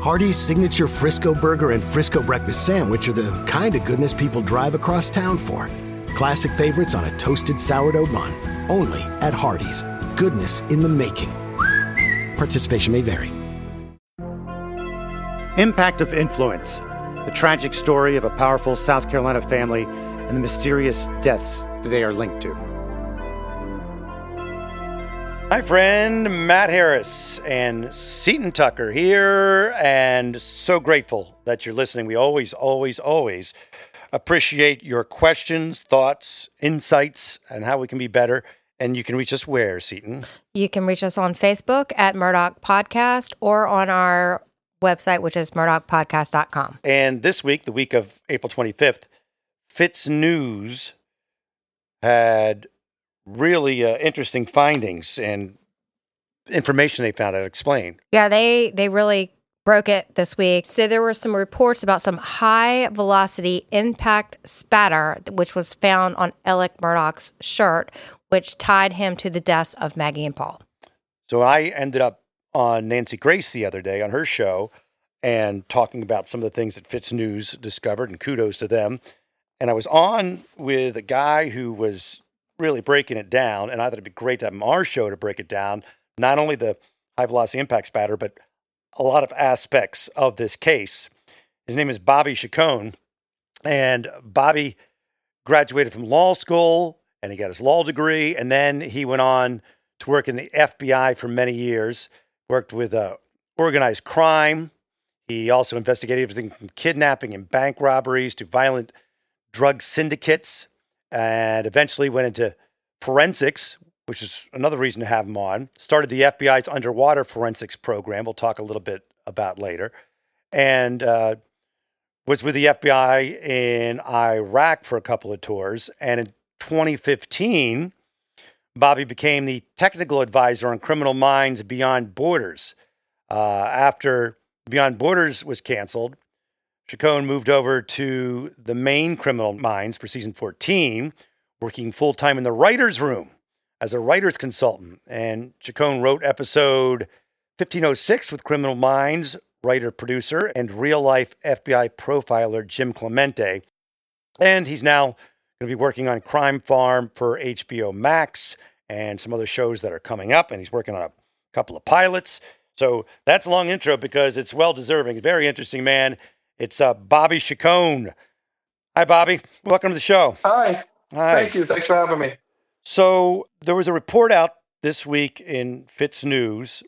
Hardee's signature Frisco burger and Frisco breakfast sandwich are the kind of goodness people drive across town for. Classic favorites on a toasted sourdough bun. Only at Hardee's. Goodness in the making. Participation may vary. Impact of Influence The tragic story of a powerful South Carolina family and the mysterious deaths they are linked to. Hi, friend Matt Harris and Seton Tucker here, and so grateful that you're listening. We always, always, always appreciate your questions, thoughts, insights, and how we can be better. And you can reach us where, Seton? You can reach us on Facebook at Murdaugh Podcast or on our website, which is murdaughpodcast.com. And this week, the week of April 25th, FitsNews had really uh, interesting findings and information they found out. explained. Yeah, they they really broke it this week. So there were some reports about some high velocity impact spatter, which was found on Alec Murdaugh's shirt, which tied him to the deaths of Maggie and Paul. So I ended up on Nancy Grace the other day on her show and talking about some of the things that FitsNews discovered, and kudos to them. And I was on with a guy who was really breaking it down. And I thought it'd be great to have our show to break it down, not only the high velocity impact spatter, but a lot of aspects of this case. His name is Bobby Chacon. And Bobby graduated from law school and he got his law degree. And then he went on to work in the FBI for many years, worked with uh, organized crime. He also investigated everything from kidnapping and bank robberies to violent drug syndicates and eventually went into forensics, which is another reason to have him on. Started the FBI's underwater forensics program. We'll talk a little bit about later. And uh, was with the FBI in Iraq for a couple of tours. And in 2015, Bobby became the technical advisor on Criminal Minds Beyond Borders. Uh, after Beyond Borders was canceled, Chacon moved over to the main Criminal Minds for season 14, working full time in the writer's room as a writer's consultant. And Chacon wrote episode 1506 with Criminal Minds writer producer and real life FBI profiler Jim Clemente. And he's now going to be working on Crime Farm for HBO Max and some other shows that are coming up. And he's working on a couple of pilots. So that's a long intro because it's well deserving. Very interesting man. It's uh, Bobby Chacon. Hi, Bobby. Welcome to the show. Hi. Hi. Thank you. Thanks for having me. So there was a report out this week in FitsNews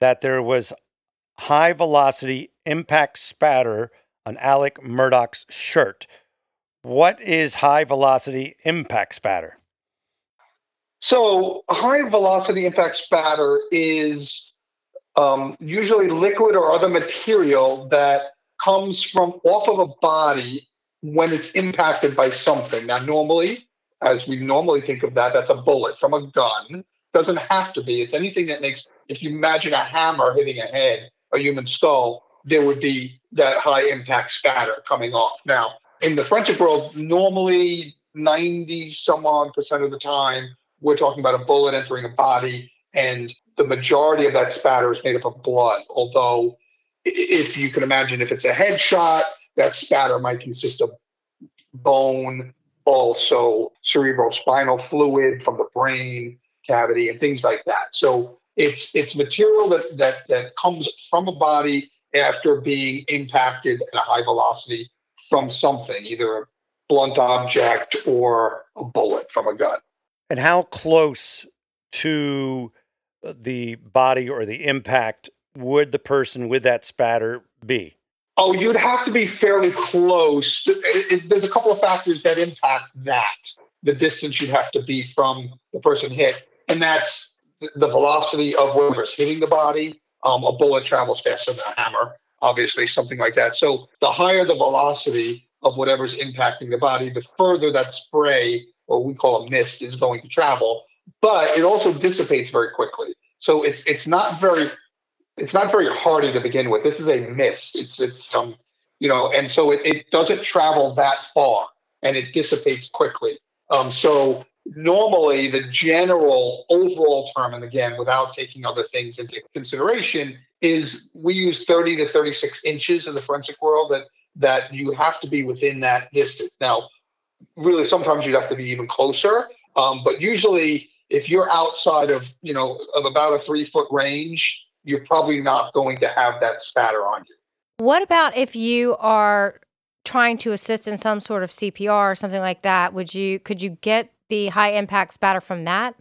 that there was high velocity impact spatter on Alec Murdaugh's shirt. What is high velocity impact spatter? So, high velocity impact spatter is um, usually liquid or other material that comes from off of a body when it's impacted by something. Now, normally, as we normally think of that, that's a bullet from a gun. Doesn't have to be. It's anything that makes. If you imagine a hammer hitting a head, a human skull, there would be that high impact spatter coming off. Now, in the forensic world, normally 90 some odd percent of the time, we're talking about a bullet entering a body, and the majority of that spatter is made up of blood. Although, if you can imagine, if it's a headshot, that spatter might consist of bone, also cerebrospinal fluid from the brain cavity, and things like that. So it's it's material that that that comes from a body after being impacted at a high velocity from something, either a blunt object or a bullet from a gun. And how close to the body or the impact would the person with that spatter be? Oh, you'd have to be fairly close. There's a couple of factors that impact that. The distance you'd have to be from the person hit, and that's the velocity of whatever's hitting the body. Um, a bullet travels faster than a hammer, obviously, something like that. So the higher the velocity of whatever's impacting the body, the further that spray, or we call a mist, is going to travel. But it also dissipates very quickly. So it's it's not very it's not very hardy to begin with. This is a mist. It's it's um you know, and so it, it doesn't travel that far and it dissipates quickly. Um, so normally the general overall term, and again, without taking other things into consideration, is we use 30 to 36 inches in the forensic world that that you have to be within that distance. Now, really, sometimes you'd have to be even closer, um, but usually, if you're outside of you know of about a three foot range, you're probably not going to have that spatter on you. What about if you are trying to assist in some sort of CPR or something like that? Would you could you get the high impact spatter from that?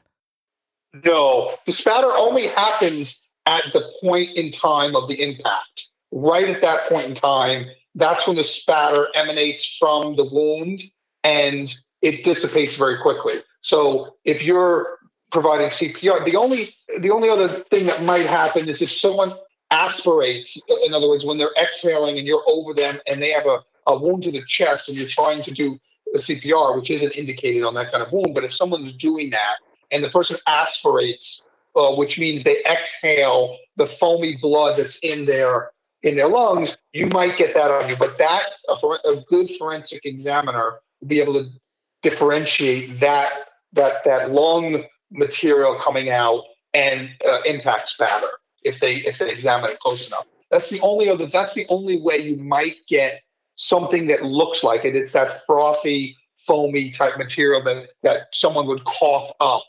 No, the spatter only happens at the point in time of the impact. Right at that point in time, that's when the spatter emanates from the wound and it dissipates very quickly. So if you're providing CPR, the only the only other thing that might happen is if someone aspirates, in other words, when they're exhaling and you're over them and they have a, a wound to the chest and you're trying to do a CPR, which isn't indicated on that kind of wound, but if someone's doing that and the person aspirates, uh, which means they exhale the foamy blood that's in their in their lungs, you might get that on you. But that a, a good forensic examiner will be able to differentiate that that that lung material coming out and uh, impact spatter if they if they examine it close enough. That's the only other. That's the only way you might get something that looks like it. It's that frothy, foamy type material that that someone would cough up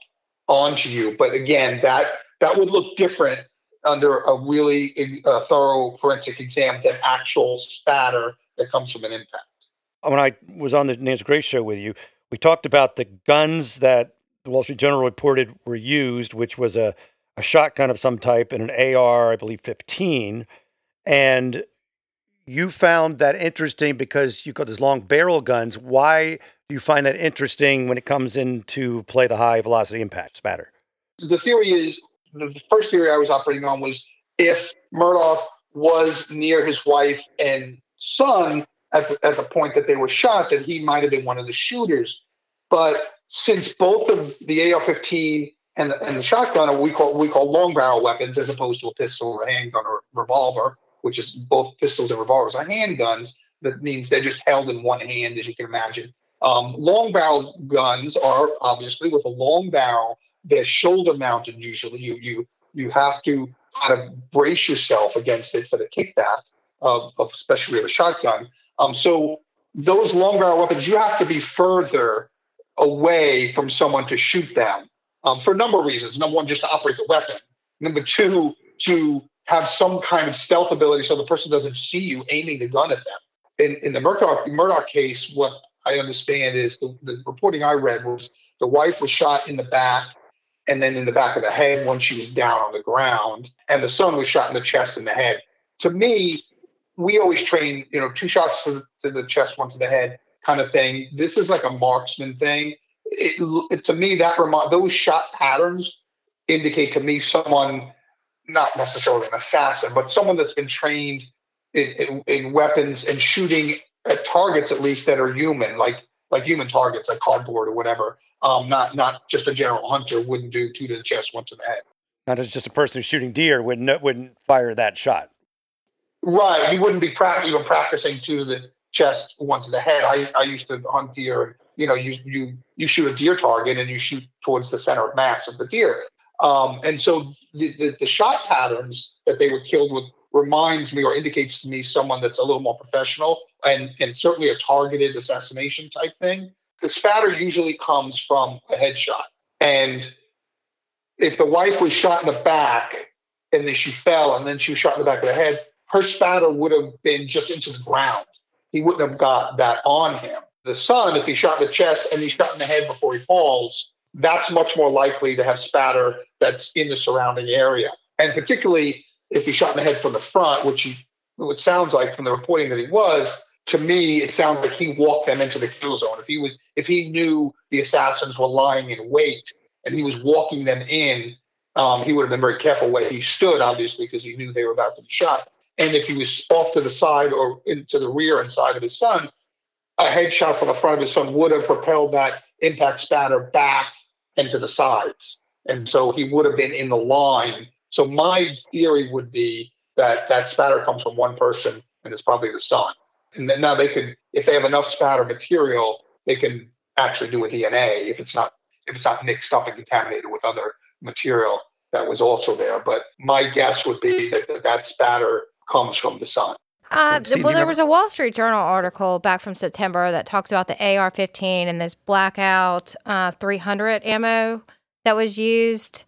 onto you. But again, that that would look different under a really uh, thorough forensic exam than actual spatter that comes from an impact. When I was on the Nancy Grace show with you, we talked about the guns that the Wall Street Journal reported were used, which was a, a shotgun of some type and an AR, I believe, 15. And you found that interesting because you've got these long barrel guns. Why do you find that interesting when it comes into play the high velocity impact spatter? The theory is the first theory I was operating on was if Murdaugh was near his wife and son at the, at the point that they were shot, that he might have been one of the shooters. But since both of the AR-15 and the, and the shotgun are we call we call long barrel weapons as opposed to a pistol or a handgun or revolver, which is both pistols and revolvers are handguns. That means they're just held in one hand, as you can imagine. Um, long barrel guns are obviously with a long barrel. They're shoulder mounted. Usually, you you you have to kind of brace yourself against it for the kickback of, of especially with a shotgun. Um, so those long barrel weapons, you have to be further away from someone to shoot them um, for a number of reasons. Number one, just to operate the weapon. Number two, to have some kind of stealth ability so the person doesn't see you aiming the gun at them. In, in the Murdaugh, Murdaugh case, what I understand is the, the reporting I read was the wife was shot in the back and then in the back of the head when she was down on the ground, and the son was shot in the chest and the head. To me, we always train, you know, two shots to, to the chest, one to the head kind of thing. This is like a marksman thing. It, it, to me, that remind those shot patterns indicate to me someone, not necessarily an assassin, but someone that's been trained in, in, in weapons and shooting at targets at least that are human, like like human targets, like cardboard or whatever. Um, not not just a general hunter wouldn't do two to the chest, one to the head. Not as just a person who's shooting deer wouldn't wouldn't fire that shot. Right, you wouldn't be pra- even practicing two to the chest, one to the head. I, I used to hunt deer. You know, you you you shoot a deer target and you shoot towards the center of mass of the deer. Um, and so the, the, the shot patterns that they were killed with reminds me or indicates to me someone that's a little more professional and and certainly a targeted assassination type thing. The spatter usually comes from a headshot, and if the wife was shot in the back and then she fell and then she was shot in the back of the head, her spatter would have been just into the ground. He wouldn't have got that on him. The son, if he shot in the chest and he shot in the head before he falls, that's much more likely to have spatter that's in the surrounding area. And particularly if he shot in the head from the front, which he, it sounds like from the reporting that he was, to me, it sounds like he walked them into the kill zone. If he was, if he knew the assassins were lying in wait and he was walking them in, um, he would have been very careful where he stood, obviously, because he knew they were about to be shot. And if he was off to the side or into the rear and side of his son, a headshot from the front of his son would have propelled that impact spatter back and to the sides. And so he would have been in the line. So my theory would be that that spatter comes from one person and it's probably the son. And then now they could, if they have enough spatter material, they can actually do a DNA if it's not if it's not mixed up and contaminated with other material that was also there. But my guess would be that that spatter comes from the son. Uh, well, there was a Wall Street Journal article back from September that talks about the AR 15 and this blackout uh, 300 ammo that was used.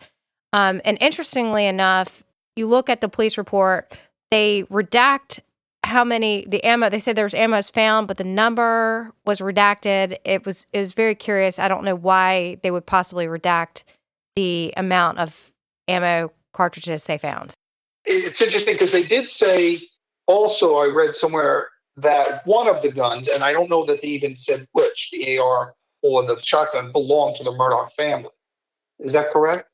Um, and interestingly enough, you look at the police report, they redact how many the ammo they said there was ammo found but the number was redacted it was it was very curious i don't know why they would possibly redact the amount of ammo cartridges they found it's interesting because they did say also i read somewhere that one of the guns and i don't know that they even said which the ar or the shotgun belonged to the murdaugh family is that correct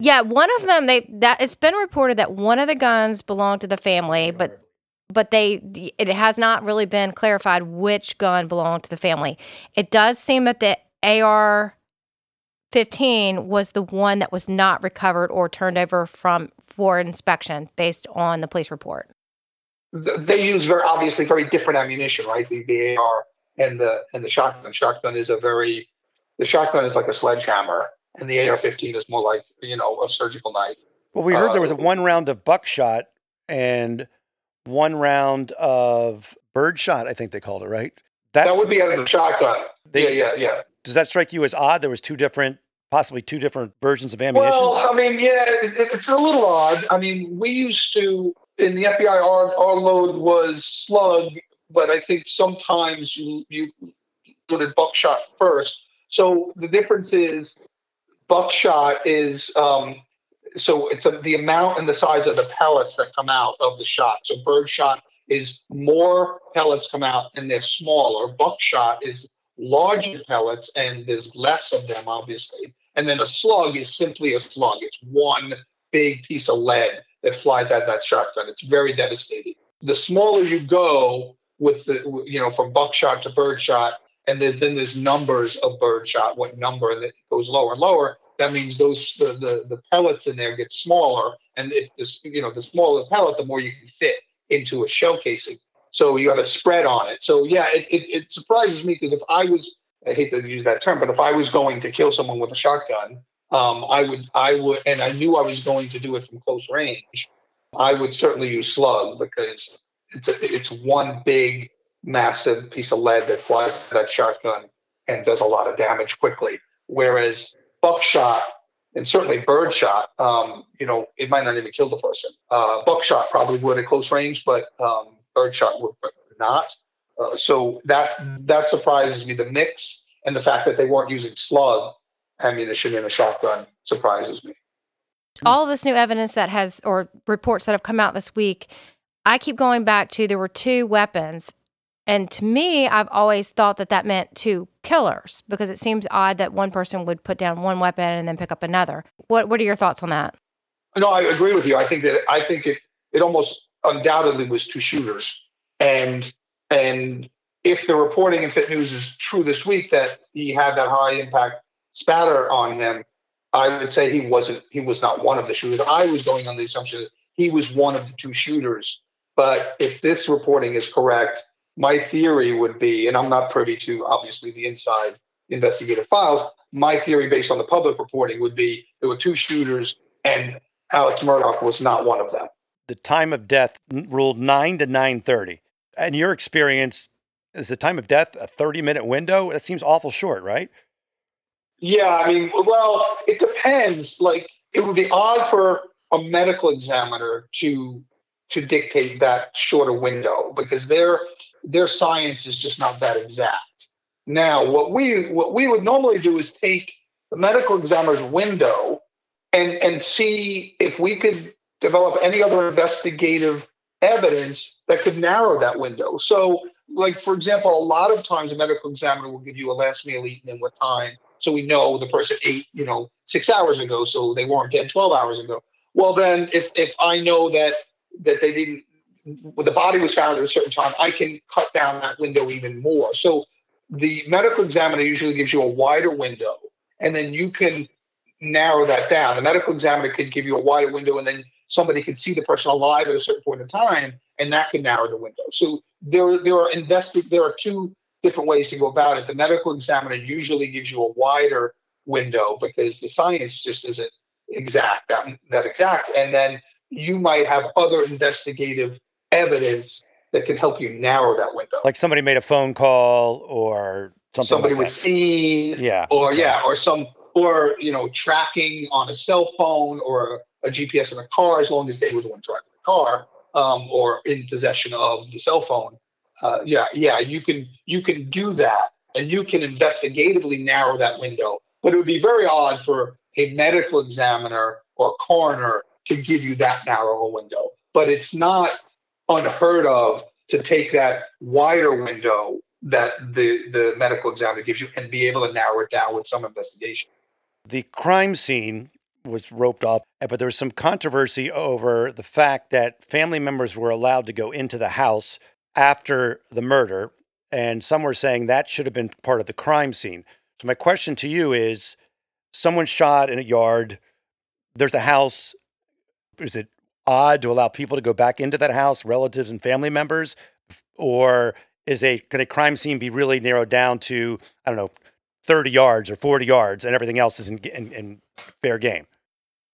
yeah one of them they that it's been reported that one of the guns belonged to the family but but they it has not really been clarified which gun belonged to the family. It does seem that the AR 15 was the one that was not recovered or turned over from for inspection based on the police report. They use very obviously very different ammunition, right? The, the AR and the and the shotgun. Shotgun is a very the shotgun is like a sledgehammer, and the AR-15 is more like you know a surgical knife. Well, we heard uh, there was a uh, one round of buckshot and one round of birdshot, I think they called it, right? That's, that would be out of the shotgun. They, yeah, yeah, yeah. Does that strike you as odd? There was two different, possibly two different versions of ammunition. Well, I mean, yeah, it, it's a little odd. I mean, we used to in the FBI, our, our load was slug, but I think sometimes you you loaded buckshot first. So the difference is buckshot is um, so it's a, the amount and the size of the pellets that come out of the shot. So birdshot is more pellets come out and they're smaller. Buckshot is larger pellets and there's less of them, obviously. And then a slug is simply a slug. It's one big piece of lead that flies out of that shotgun. It's very devastating. The smaller you go with the, you know, from buckshot to birdshot, and then there's numbers of birdshot, what number, and it goes lower and lower that means those the, the, the pellets in there get smaller, and if this you know the smaller the pellet, the more you can fit into a shell casing. So you have a spread on it. So yeah, it, it, it surprises me because if I was I hate to use that term, but if I was going to kill someone with a shotgun, um, I would I would and I knew I was going to do it from close range, I would certainly use slug because it's a, it's one big massive piece of lead that flies that shotgun and does a lot of damage quickly. Whereas buckshot and certainly birdshot, um, you know, it might not even kill the person. Uh, buckshot probably would at close range, but um, birdshot would not. Uh, so that that surprises me. The mix and the fact that they weren't using slug ammunition in a shotgun surprises me. All this new evidence that has, or reports that have come out this week, I keep going back to there were two weapons and to me, I've always thought that that meant two killers because it seems odd that one person would put down one weapon and then pick up another. What What are your thoughts on that? No, I agree with you. I think that I think it it almost undoubtedly was two shooters, and and if the reporting in FitsNews is true this week that he had that high impact spatter on him, I would say he wasn't. He was not one of the shooters. I was going on the assumption that he was one of the two shooters. But if this reporting is correct, my theory would be, and I'm not privy to obviously the inside investigative files, my theory based on the public reporting would be there were two shooters and Alex Murdaugh was not one of them. The time of death ruled 9 to 9:30. In your experience, is the time of death a 30 minute window? That seems awful short, right? Yeah, I mean, well, it depends. Like it would be odd for a medical examiner to to dictate that shorter window because their their science is just not that exact. Now, what we what we would normally do is take the medical examiner's window and and see if we could develop any other investigative evidence that could narrow that window. So, like for example, a lot of times a medical examiner will give you a last meal eaten and what time, so we know the person ate, you know, six hours ago, so they weren't dead 12 hours ago. Well, then if if I know that that they didn't the body was found at a certain time, I can cut down that window even more. So the medical examiner usually gives you a wider window, and then you can narrow that down. The medical examiner could give you a wider window, and then somebody can see the person alive at a certain point in time, and that can narrow the window. So there, there are investi- There are two different ways to go about it. The medical examiner usually gives you a wider window because the science just isn't exact that, that exact, and then you might have other investigative evidence that can help you narrow that window. Like somebody made a phone call or something. Somebody like was seen. Yeah. Or okay. yeah, or some or you know, tracking on a cell phone or a GPS in a car, as long as they were the one driving the car, um, or in possession of the cell phone. Uh, yeah, yeah, you can you can do that, and you can investigatively narrow that window. But it would be very odd for a medical examiner or coroner to give you that narrow a window. But it's not unheard of to take that wider window that the the medical examiner gives you and be able to narrow it down with some investigation. The crime scene was roped off, eh, but there was some controversy over the fact that family members were allowed to go into the house after the murder, and some were saying that should have been part of the crime scene. So my question to you is someone shot in a yard, there's a house, is it odd to allow people to go back into that house, relatives and family members, or is a could a crime scene be really narrowed down to I don't know, thirty yards or forty yards, and everything else is in, in, in fair game?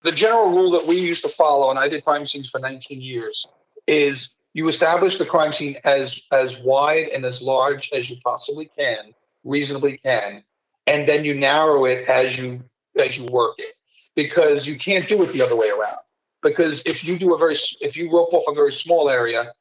The general rule that we used to follow, and I did crime scenes for 19 years, is you establish the crime scene as as wide and as large as you possibly can, reasonably can, and then you narrow it as you as you work it, because you can't do it the other way around. Because if you do a very if you rope off a very small area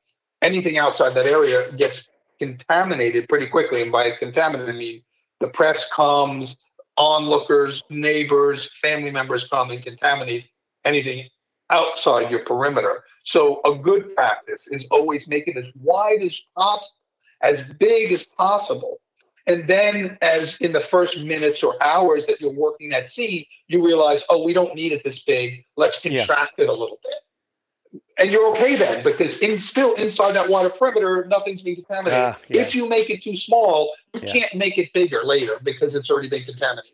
anything outside that area gets contaminated pretty quickly and by contaminated i mean the press comes onlookers neighbors family members come and contaminate anything outside your perimeter so a good practice is always make it as wide as possible as big as possible and then, as in the first minutes or hours that you're working that scene, you realize, oh, we don't need it this big. Let's contract yeah. it a little bit. And you're okay then because in still inside that water perimeter, nothing's being contaminated. Uh, yeah. If you make it too small, you yeah. can't make it bigger later because it's already been contaminated.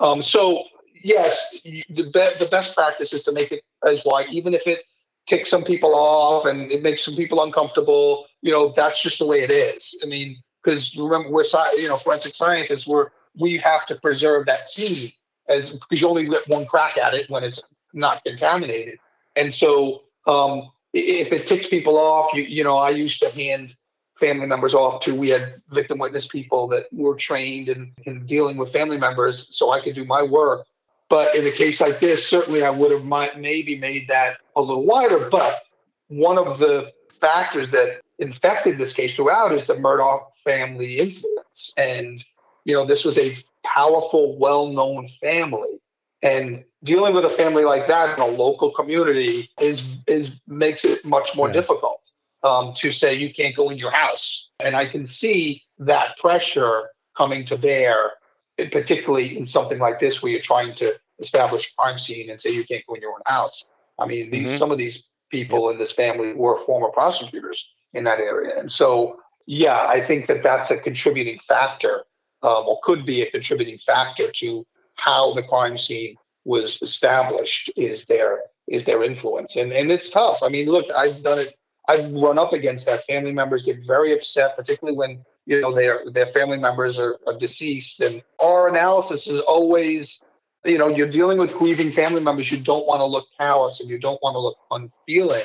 Um, so yes, the, be- the best practice is to make it as wide, even if it ticks some people off and it makes some people uncomfortable. You know, that's just the way it is. I mean, because remember we're you know forensic scientists we're we have to preserve that seed as because you only get one crack at it when it's not contaminated and so um, if it ticks people off you you know i used to hand family members off to we had victim witness people that were trained in, in dealing with family members so i could do my work but in a case like this certainly i would have might, maybe made that a little wider but one of the factors that infected this case throughout is the Murdaugh family influence. And, you know, this was a powerful, well known family. And dealing with a family like that in a local community is is makes it much more yeah. difficult um, to say you can't go in your house. And I can see that pressure coming to bear, particularly in something like this where you're trying to establish a crime scene and say you can't go in your own house. I mean, these mm-hmm. some of these people in this family were former prosecutors in that area, and so yeah, I think that that's a contributing factor, um, or could be a contributing factor to how the crime scene was established. Is their is their influence, and and it's tough. I mean, look, I've done it. I've run up against that. Family members get very upset, particularly when you know their their family members are, are deceased. And our analysis is always, you know, you're dealing with grieving family members. You don't want to look callous and you don't want to look unfeeling.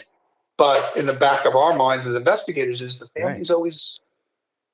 But in the back of our minds as investigators is the family's right. always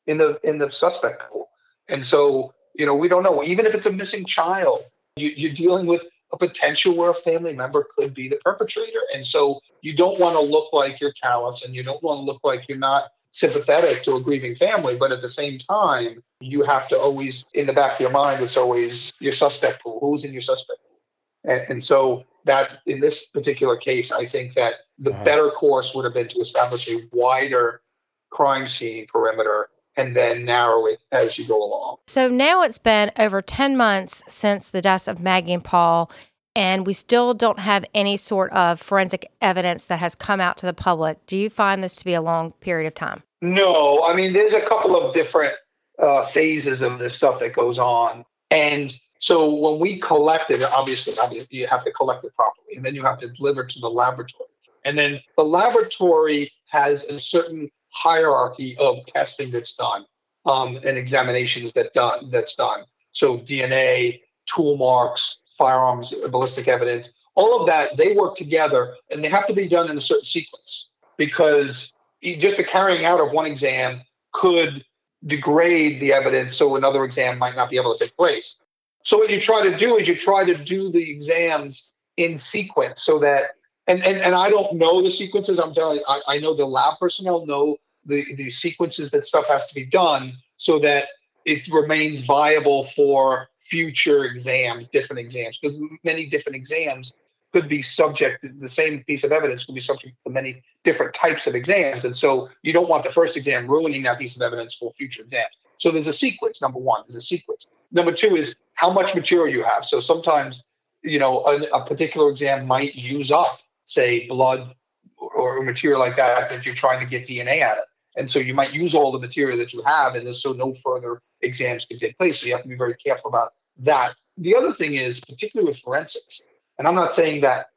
in the in the suspect pool. And so, you know, we don't know. Even if it's a missing child, you, you're dealing with a potential where a family member could be the perpetrator. And so you don't want to look like you're callous and you don't want to look like you're not sympathetic to a grieving family. But at the same time, you have to always, in the back of your mind, it's always your suspect pool. Who's in your suspect pool? And, and so that in this particular case, I think that the uh-huh. better course would have been to establish a wider crime scene perimeter and then narrow it as you go along. So now it's been over 10 months since the deaths of Maggie and Paul, and we still don't have any sort of forensic evidence that has come out to the public. Do you find this to be a long period of time? No. I mean, there's a couple of different uh, phases of this stuff that goes on. And so when we collect it, obviously, you have to collect it properly, and then you have to deliver it to the laboratory. And then the laboratory has a certain hierarchy of testing that's done um, and examinations that done that's done. So DNA, tool marks, firearms, ballistic evidence, all of that they work together, and they have to be done in a certain sequence because just the carrying out of one exam could degrade the evidence, so another exam might not be able to take place. So what you try to do is you try to do the exams in sequence so that and, and, and I don't know the sequences. I'm telling you, I, I know the lab personnel know the, the sequences that stuff has to be done so that it remains viable for future exams, different exams, because many different exams could be subject to the same piece of evidence could be subject to many different types of exams. And so you don't want the first exam ruining that piece of evidence for future exams. So there's a sequence, number one, there's a sequence. Number two is how much material you have. So sometimes, you know, a, a particular exam might use up, say, blood or, or material like that that you're trying to get DNA out of. And so you might use all the material that you have, and there's so no further exams can take place. So you have to be very careful about that. The other thing is, particularly with forensics, and I'm not saying that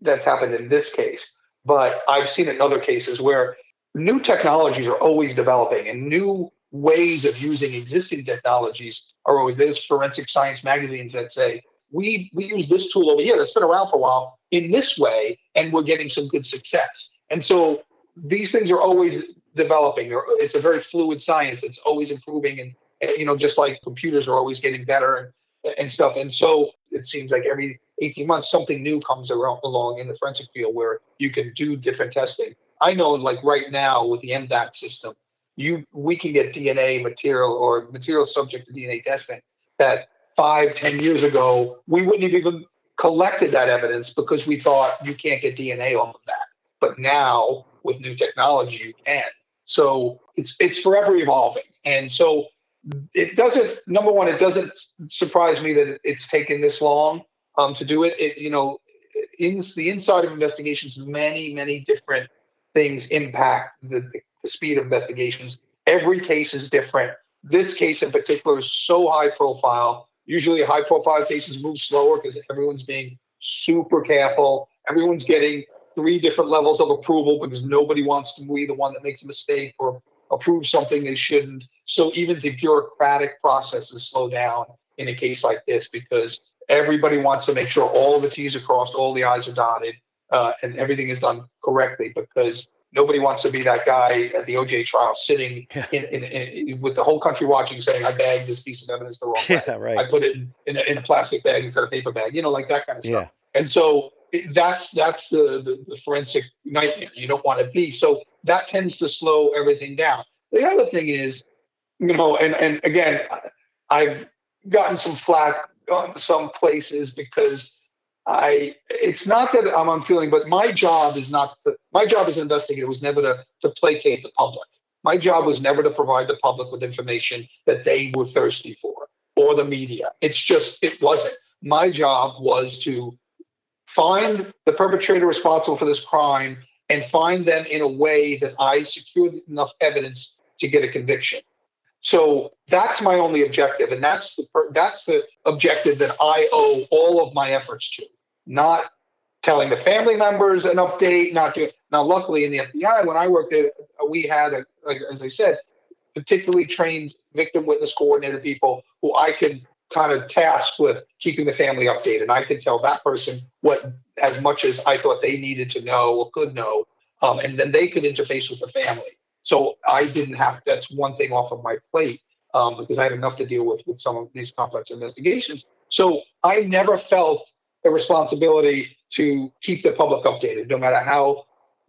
that's happened in this case, but I've seen in other cases where new technologies are always developing and new ways of using existing technologies are always there's forensic science magazines that say we we use this tool over here that's been around for a while in this way and we're getting some good success and so these things are always developing. It's a very fluid science. It's always improving, and, you know, just like computers are always getting better and, and stuff. And so it seems like every 18 months something new comes around, along in the forensic field where you can do different testing. I know, like right now with the M-Vac system, you we can get DNA material or material subject to DNA testing that five, ten years ago we wouldn't have even collected that evidence because we thought you can't get DNA off of that. But now with new technology, you can. So it's it's forever evolving, and so it doesn't. Number one, it doesn't surprise me that it's taken this long um, to do it. It you know, in the inside of investigations, many many different things impact the, the, the speed of investigations. Every case is different. This case in particular is so high profile. Usually, high profile cases move slower because everyone's being super careful. Everyone's getting three different levels of approval because nobody wants to be the one that makes a mistake or approve something they shouldn't. So even the bureaucratic processes slow down in a case like this because everybody wants to make sure all the T's are crossed, all the I's are dotted, uh, and everything is done correctly because nobody wants to be that guy at the OJ trial sitting yeah. in, in, in, with the whole country watching saying, I bagged this piece of evidence the wrong way. Yeah, right. I put it in, in, a, in a plastic bag instead of paper bag, you know, like that kind of stuff. Yeah. And so that's that's the, the, the forensic nightmare you don't want to be. So that tends to slow everything down. The other thing is, you know, and and again, I've gotten some flack on some places because I it's not that I'm unfeeling, but my job is not to, my job as an investigator was never to to placate the public. My job was never to provide the public with information that they were thirsty for or the media. It's just it wasn't. My job was to find the perpetrator responsible for this crime and find them in a way that I secure enough evidence to get a conviction. So that's my only objective, and that's the that's the objective that I owe all of my efforts to. Not telling the family members an update, not doing. Now, luckily, in the FBI, when I worked there, we had, a, like, as I said, particularly trained victim witness coordinator people who I can kind of tasked with keeping the family updated. I could tell that person what as much as I thought they needed to know or could know, um, and then they could interface with the family. So I didn't have that's one thing off of my plate um, because I had enough to deal with with some of these complex investigations. So I never felt a responsibility to keep the public updated, no matter how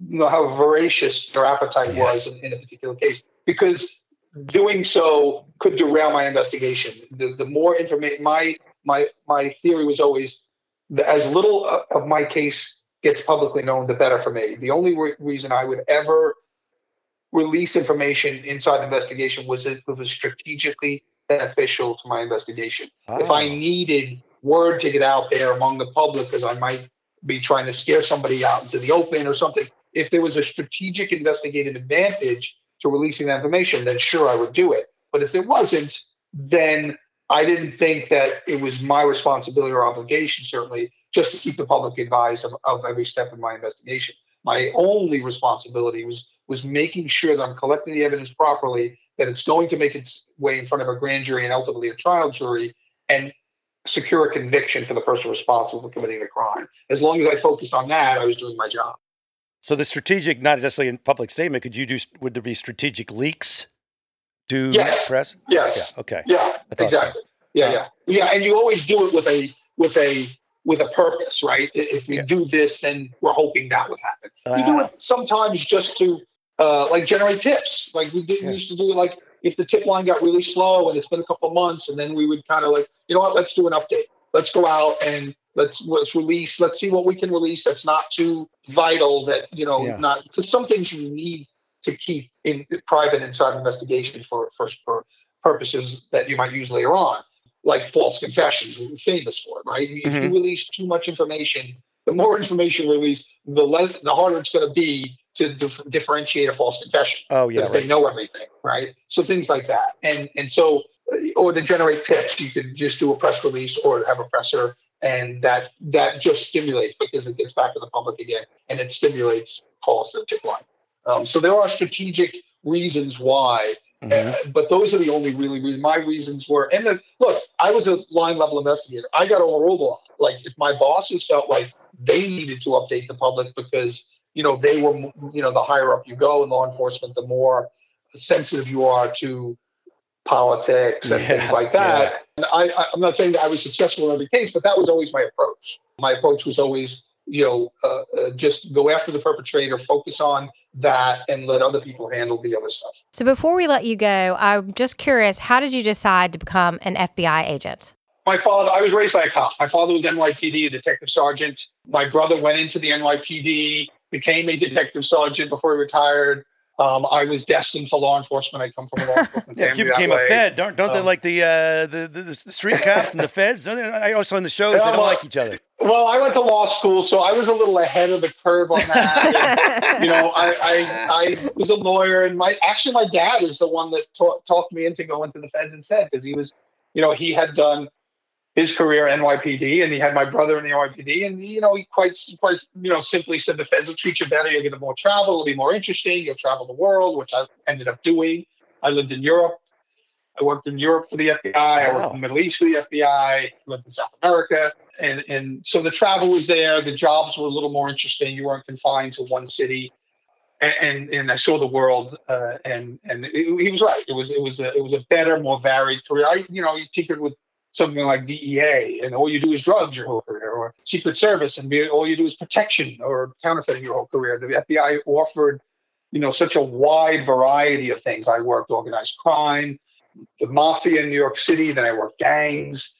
you know, how voracious their appetite was in, in a particular case because doing so could derail my investigation. The, the more information, my my my theory was always that as little of my case gets publicly known, the better for me. The only re- reason I would ever release information inside an investigation was if it was strategically beneficial to my investigation. If I Ah. needed word to get out there among the public because I might be trying to scare somebody out into the open or something, if there was a strategic investigative advantage to releasing that information, then sure I would do it. But if there wasn't, then I didn't think that it was my responsibility or obligation, certainly, just to keep the public advised of, of every step in my investigation. My only responsibility was was making sure that I'm collecting the evidence properly, that it's going to make its way in front of a grand jury and ultimately a trial jury, and secure a conviction for the person responsible for committing the crime. As long as I focused on that, I was doing my job. So the strategic, not necessarily in public statement, could you do? Would there be strategic leaks Do Yes. press? Yes. Yeah. Okay. Yeah, thought so. exactly. Yeah, yeah, yeah. And you always do it with a with a with a purpose, right? If we Yeah. do this, then we're hoping that would happen. You do it sometimes just to uh, like generate tips. Like we did, Yeah. we used to do like if the tip line got really slow and it's been a couple of months, and then we would kind of like, you know what, let's do an update. Let's go out and let's let's release. Let's see what we can release that's not too vital. That you know, Yeah. not because some things you need to keep in private inside investigation for for, for purposes that you might use later on, like false confessions. We're famous for it, right? If you Mhm. release too much information, the more information released, the less, the harder it's going to be to dif- differentiate a false confession Oh yeah. because Right. they know everything, right? So things like that, and and so, or to generate tips, you could just do a press release or have a presser, and that that just stimulates because it gets back to the public again, and it stimulates calls to the tip line. Um, so there are strategic reasons why Mhm. uh, but those are the only really reasons. My reasons were, and the, look, I was a line level investigator. I got overruled a lot. Like if my bosses felt like they needed to update the public because you know they were, you know, the higher up you go in law enforcement, the more sensitive you are to politics and Yeah, things like that. And I, I, I'm not saying that I was successful in every case, but that was always my approach. My approach was always, you know, uh, uh, just go after the perpetrator, focus on that, and let other people handle the other stuff. So before we let you go, I'm just curious, how did you decide to become an FBI agent? my father, I was raised by a cop. My father was NYPD, a detective sergeant. My brother went into the NYPD, became a detective sergeant before he retired. Um, I was destined for law enforcement. I come from a law enforcement Yeah, family you that became a way. Fed, don't don't they Um, like the, uh, the the the street cops and the feds? I also on the shows they Yeah, don't well- like each other. Well, I went to law school, so I was a little ahead of the curve on that. you know, I, I I was a lawyer, and my actually my dad is the one that ta- talked me into going to the feds instead because he was, you know, he had done his career at NYPD, and he had my brother in the NYPD, and you know, he quite quite you know simply said the feds will treat you better, you'll get more travel, it'll be more interesting, you'll travel the world, which I ended up doing. I lived in Europe. I worked in Europe for the FBI. I worked in the Middle East for the FBI. lived in South America and and so the travel was there. The jobs were a little more interesting. You weren't confined to one city, and and, and I saw the world. Uh, and and it, he was right. It was it was a it was a better, more varied career. I you know you tinkered with something like DEA, and all you do is drugs your whole career, or Secret Service, and be, all you do is protection or counterfeiting your whole career. The FBI offered you know such a wide variety of things. I worked organized crime, the mafia in New York City. Then I worked gangs.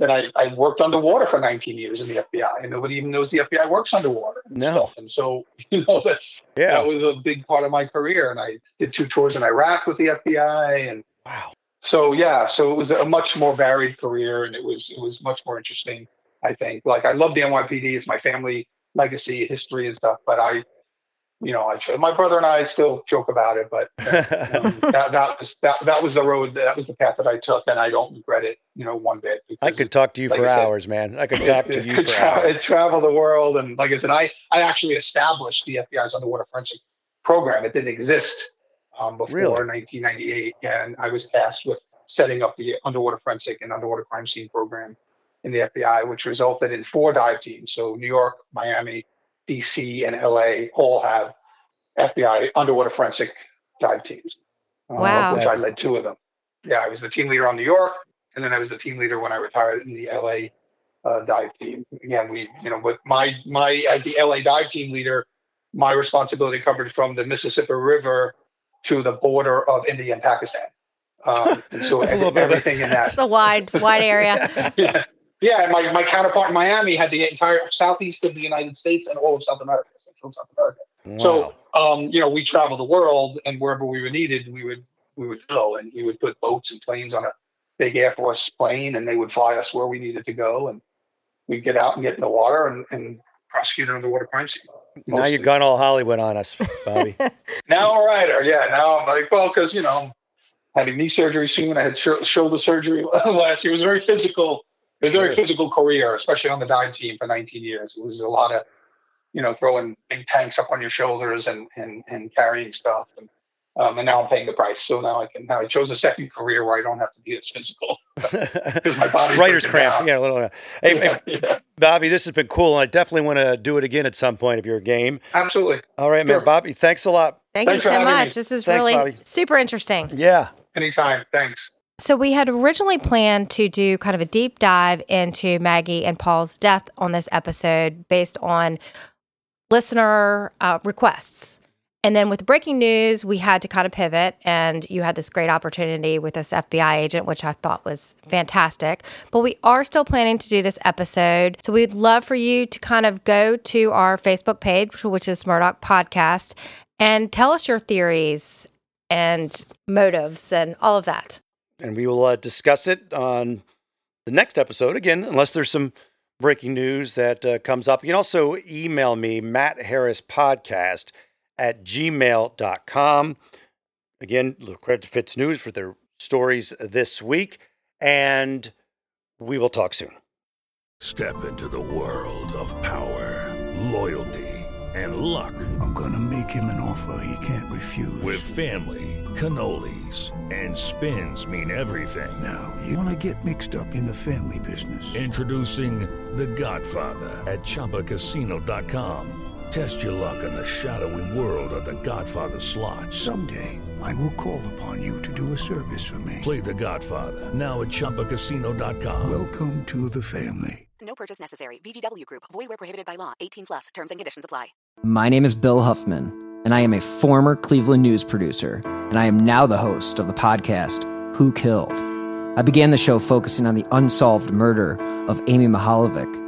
Then I, I worked underwater for 19 years in the FBI, and nobody even knows the FBI works underwater and No. stuff. And so, you know, that's Yeah. that was a big part of my career. And I did two tours in Iraq with the FBI, and Wow. So yeah, so it was a much more varied career, and it was it was much more interesting. I think. Like I love the NYPD; it's my family legacy, history, and stuff. But I, you know, I my brother and I still joke about it, but um, that, that was that, that was the road that was the path that I took and I don't regret it you know one bit I could talk to you like for said, hours, man. I could talk to you for tra- hours. it traveled the world and like I said I I actually established the FBI's underwater forensic program it didn't exist um, before Really? 1998 and I was tasked with setting up the underwater forensic and underwater crime scene program in the FBI which resulted in four dive teams so New York Miami DC and LA all have FBI underwater forensic dive teams uh, Wow. which I led two of them yeah, I was the team leader on New York, and then I was the team leader when I retired in the LA uh, dive team. Again, we, you know, but my my as the LA dive team leader, my responsibility covered from the Mississippi River to the border of India and Pakistan. Um, and so everything in that. It's a wide, wide area. yeah. Yeah, my, my counterpart in Miami had the entire southeast of the United States and all of South America, Central South America. Wow. So, um, you know, we travel the world, and wherever we were needed, we would we would go, and we would put boats and planes on a big Air Force plane, and they would fly us where we needed to go, and we'd get out and get in the water and, and prosecute underwater crime scene. Mostly. Now you've gone all Hollywood on us, Bobby. now a writer, yeah. Now I'm like, well, because you know, having knee surgery soon. I had sh- shoulder surgery last year. It was very physical it was a very physical career, especially on the dive team for 19 years. It was a lot of, you know, throwing big tanks up on your shoulders and and, and carrying stuff. And, um, and now I'm paying the price. So now I can now I chose a second career where I don't have to be as physical because my body writer's cramp. Yeah, a little. Hey, yeah, hey yeah. Bobby, this has been cool, and I definitely want to do it again at some point if you're a game. Absolutely. All right, sure. man, Bobby. Thanks a lot. Thank thanks you so much. Me. This is thanks, really Bobby. super interesting. Yeah. Anytime. Thanks. So we had originally planned to do kind of a deep dive into Maggie and Paul's death on this episode based on listener uh, requests. And then with breaking news, we had to kind of pivot, and you had this great opportunity with this FBI agent, which I thought was fantastic. But we are still planning to do this episode. So we'd love for you to kind of go to our Facebook page, which is Murdaugh Podcast, and tell us your theories and motives and all of that and we will uh, discuss it on the next episode again, unless there's some breaking news that uh, comes up. You can also email me, Matt Harris Podcast at gmail.com. Again, look credit to FitsNews for their stories this week, and we will talk soon. Step into the world of power, loyalty, and luck. I'm going to make him an offer he can't refuse. With family cannolis, and spins mean everything. Now, you want to get mixed up in the family business. Introducing The Godfather at Chumbacasino.com. Test your luck in the shadowy world of The Godfather slot. Someday, I will call upon you to do a service for me. Play The Godfather, now at Chumbacasino.com. Welcome to the family. No purchase necessary. VGW Group. Void where prohibited by law. 18 plus. Terms and conditions apply. My name is Bill Huffman, and I am a former Cleveland news producer and I am now the host of the podcast, Who Killed? I began the show focusing on the unsolved murder of Amy Mihaljevic,